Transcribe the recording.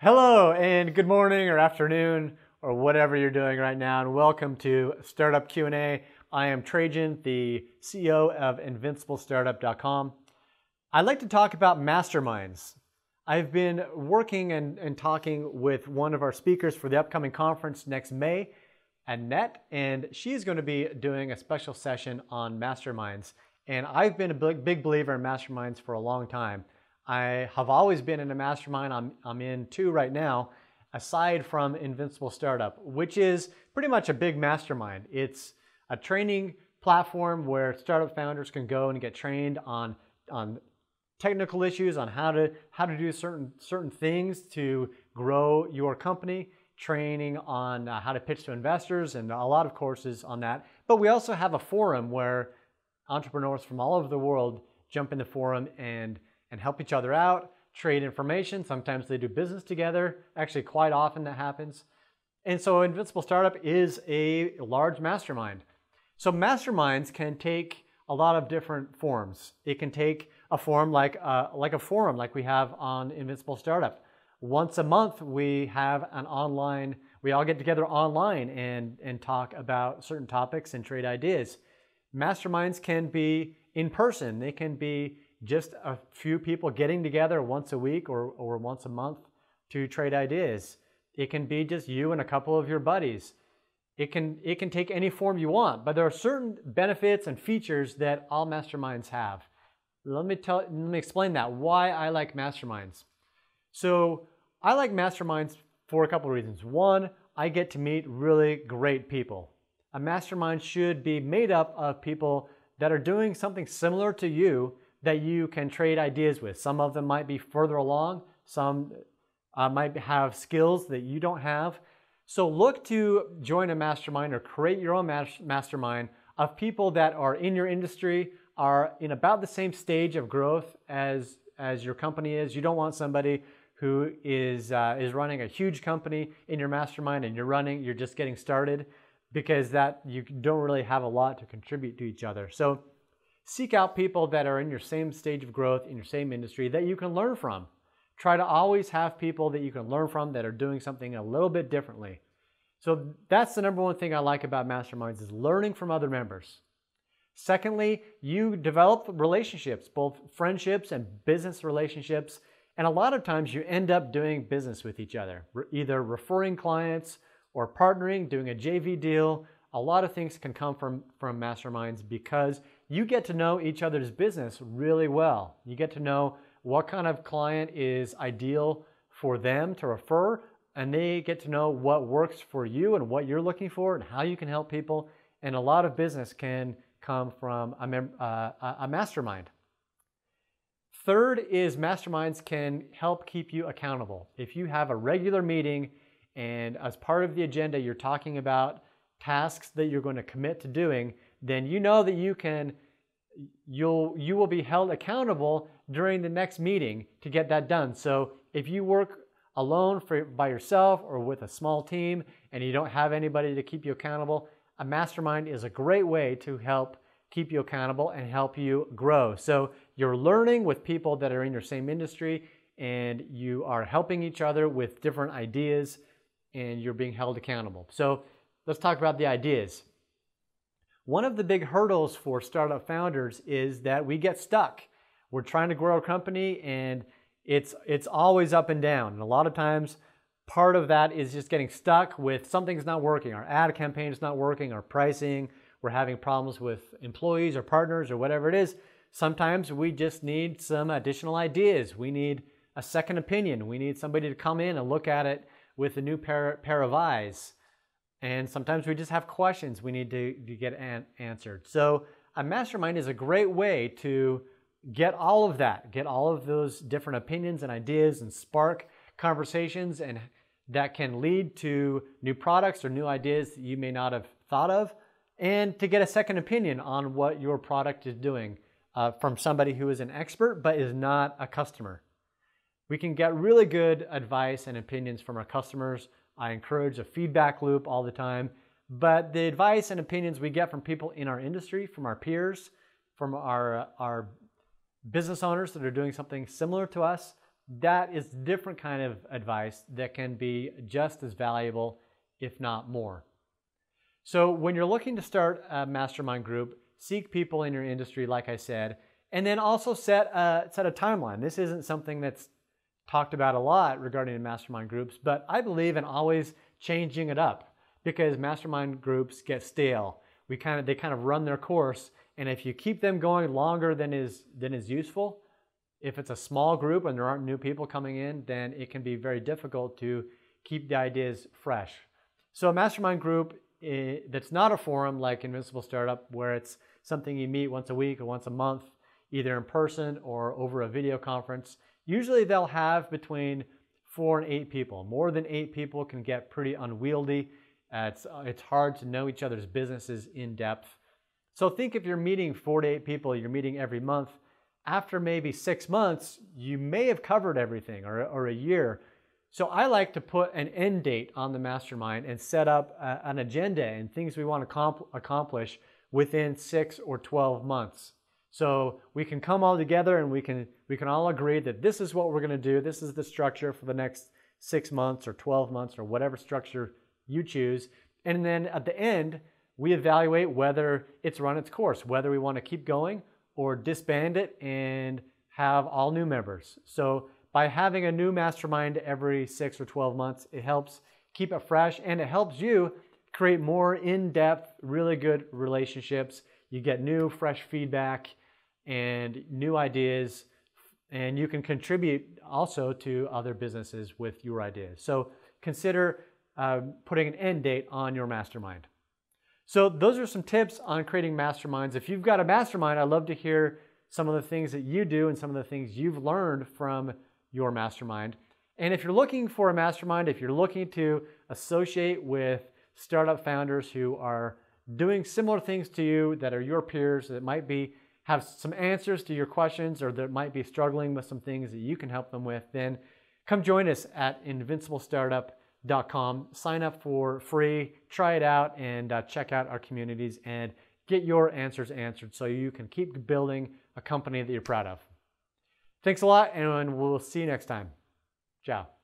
Hello, and good morning or afternoon or whatever you're doing right now, and welcome to Startup Q&A. I am Trajan, the CEO of InvincibleStartup.com. I'd like to talk about masterminds. I've been working and, and talking with one of our speakers for the upcoming conference next May, Annette, and she's going to be doing a special session on masterminds. And I've been a big, big believer in masterminds for a long time. I have always been in a mastermind. I'm, I'm in two right now, aside from Invincible Startup, which is pretty much a big mastermind. It's a training platform where startup founders can go and get trained on, on technical issues, on how to, how to do certain, certain things to grow your company, training on uh, how to pitch to investors, and a lot of courses on that. But we also have a forum where entrepreneurs from all over the world jump in the forum and and help each other out, trade information. Sometimes they do business together. Actually, quite often that happens. And so Invincible Startup is a large mastermind. So masterminds can take a lot of different forms. It can take a form like a, uh, like a forum like we have on Invincible Startup. Once a month, we have an online, we all get together online and, and talk about certain topics and trade ideas. Masterminds can be in person. They can be just a few people getting together once a week or, or once a month to trade ideas. It can be just you and a couple of your buddies. It can, it can take any form you want, but there are certain benefits and features that all masterminds have. Let me, tell, let me explain that, why I like masterminds. So I like masterminds for a couple of reasons. One, I get to meet really great people. A mastermind should be made up of people that are doing something similar to you that you can trade ideas with. Some of them might be further along, some uh, might have skills that you don't have. So look to join a mastermind or create your own mastermind of people that are in your industry, are in about the same stage of growth as, as your company is. You don't want somebody who is, uh, is running a huge company in your mastermind and you're running, you're just getting started because that you don't really have a lot to contribute to each other. So Seek out people that are in your same stage of growth, in your same industry that you can learn from. Try to always have people that you can learn from that are doing something a little bit differently. So that's the number one thing I like about masterminds is learning from other members. Secondly, you develop relationships, both friendships and business relationships. And a lot of times you end up doing business with each other, either referring clients or partnering, doing a JV deal. A lot of things can come from, from masterminds because you get to know each other's business really well. You get to know what kind of client is ideal for them to refer, and they get to know what works for you and what you're looking for and how you can help people. And a lot of business can come from a, mem- uh, a mastermind. Third is masterminds can help keep you accountable. If you have a regular meeting and as part of the agenda you're talking about tasks that you're going to commit to doing, then you know that you can you'll you will be held accountable during the next meeting to get that done. So if you work alone for, by yourself or with a small team and you don't have anybody to keep you accountable, a mastermind is a great way to help keep you accountable and help you grow. So you're learning with people that are in your same industry and you are helping each other with different ideas and you're being held accountable. So let's talk about the ideas. One of the big hurdles for startup founders is that we get stuck. We're trying to grow a company and it's it's always up and down. And a lot of times part of that is just getting stuck with something's not working. Our ad campaign is not working, our pricing, we're having problems with employees or partners or whatever it is. Sometimes we just need some additional ideas. We need a second opinion. We need somebody to come in and look at it with a new pair, pair of eyes. And sometimes we just have questions we need to, to get an answered. So a mastermind is a great way to get all of that, get all of those different opinions and ideas and spark conversations and that can lead to new products or new ideas that you may not have thought of and to get a second opinion on what your product is doing uh, from somebody who is an expert but is not a customer. We can get really good advice and opinions from our customers I encourage a feedback loop all the time. But the advice and opinions we get from people in our industry, from our peers, from our, uh, our business owners that are doing something similar to us, that is different kind of advice that can be just as valuable, if not more. So when you're looking to start a mastermind group, seek people in your industry, like I said, and then also set a, set a timeline. This isn't something that's talked about a lot regarding mastermind groups, but I believe in always changing it up because mastermind groups get stale. We kind of they kind of run their course, and if you keep them going longer than is than is useful, if it's a small group and there aren't new people coming in, then it can be very difficult to keep the ideas fresh. So a mastermind group eh, that's not a forum like Invincible Startup, where it's something you meet once a week or once a month, either in person or over a video conference. Usually they'll have between four and eight people. More than eight people can get pretty unwieldy. Uh, it's, it's hard to know each other's businesses in depth. So think if you're meeting four to eight people, you're meeting every month, after maybe six months, you may have covered everything or, or a year. So I like to put an end date on the mastermind and set up a, an agenda and things we want to accomplish within six or 12 months. So we can come all together and we can, we can all agree that this is what we're going to do. This is the structure for the next six months or 12 months or whatever structure you choose. And then at the end, we evaluate whether it's run its course, whether we want to keep going or disband it and have all new members. So by having a new mastermind every six or 12 months, it helps keep it fresh and it helps you create more in-depth, really good relationships. You get new, fresh feedback and new ideas, and you can contribute also to other businesses with your ideas. So consider uh, putting an end date on your mastermind. So those are some tips on creating masterminds. If you've got a mastermind, I'd love to hear some of the things that you do and some of the things you've learned from your mastermind. And if you're looking for a mastermind, if you're looking to associate with startup founders who are doing similar things to you that are your peers that might be have some answers to your questions or that might be struggling with some things that you can help them with, then come join us at invinciblestartup.com. Sign up for free, try it out, and uh, check out our communities and get your answers answered so you can keep building a company that you're proud of. Thanks a lot, and we'll see you next time. Ciao.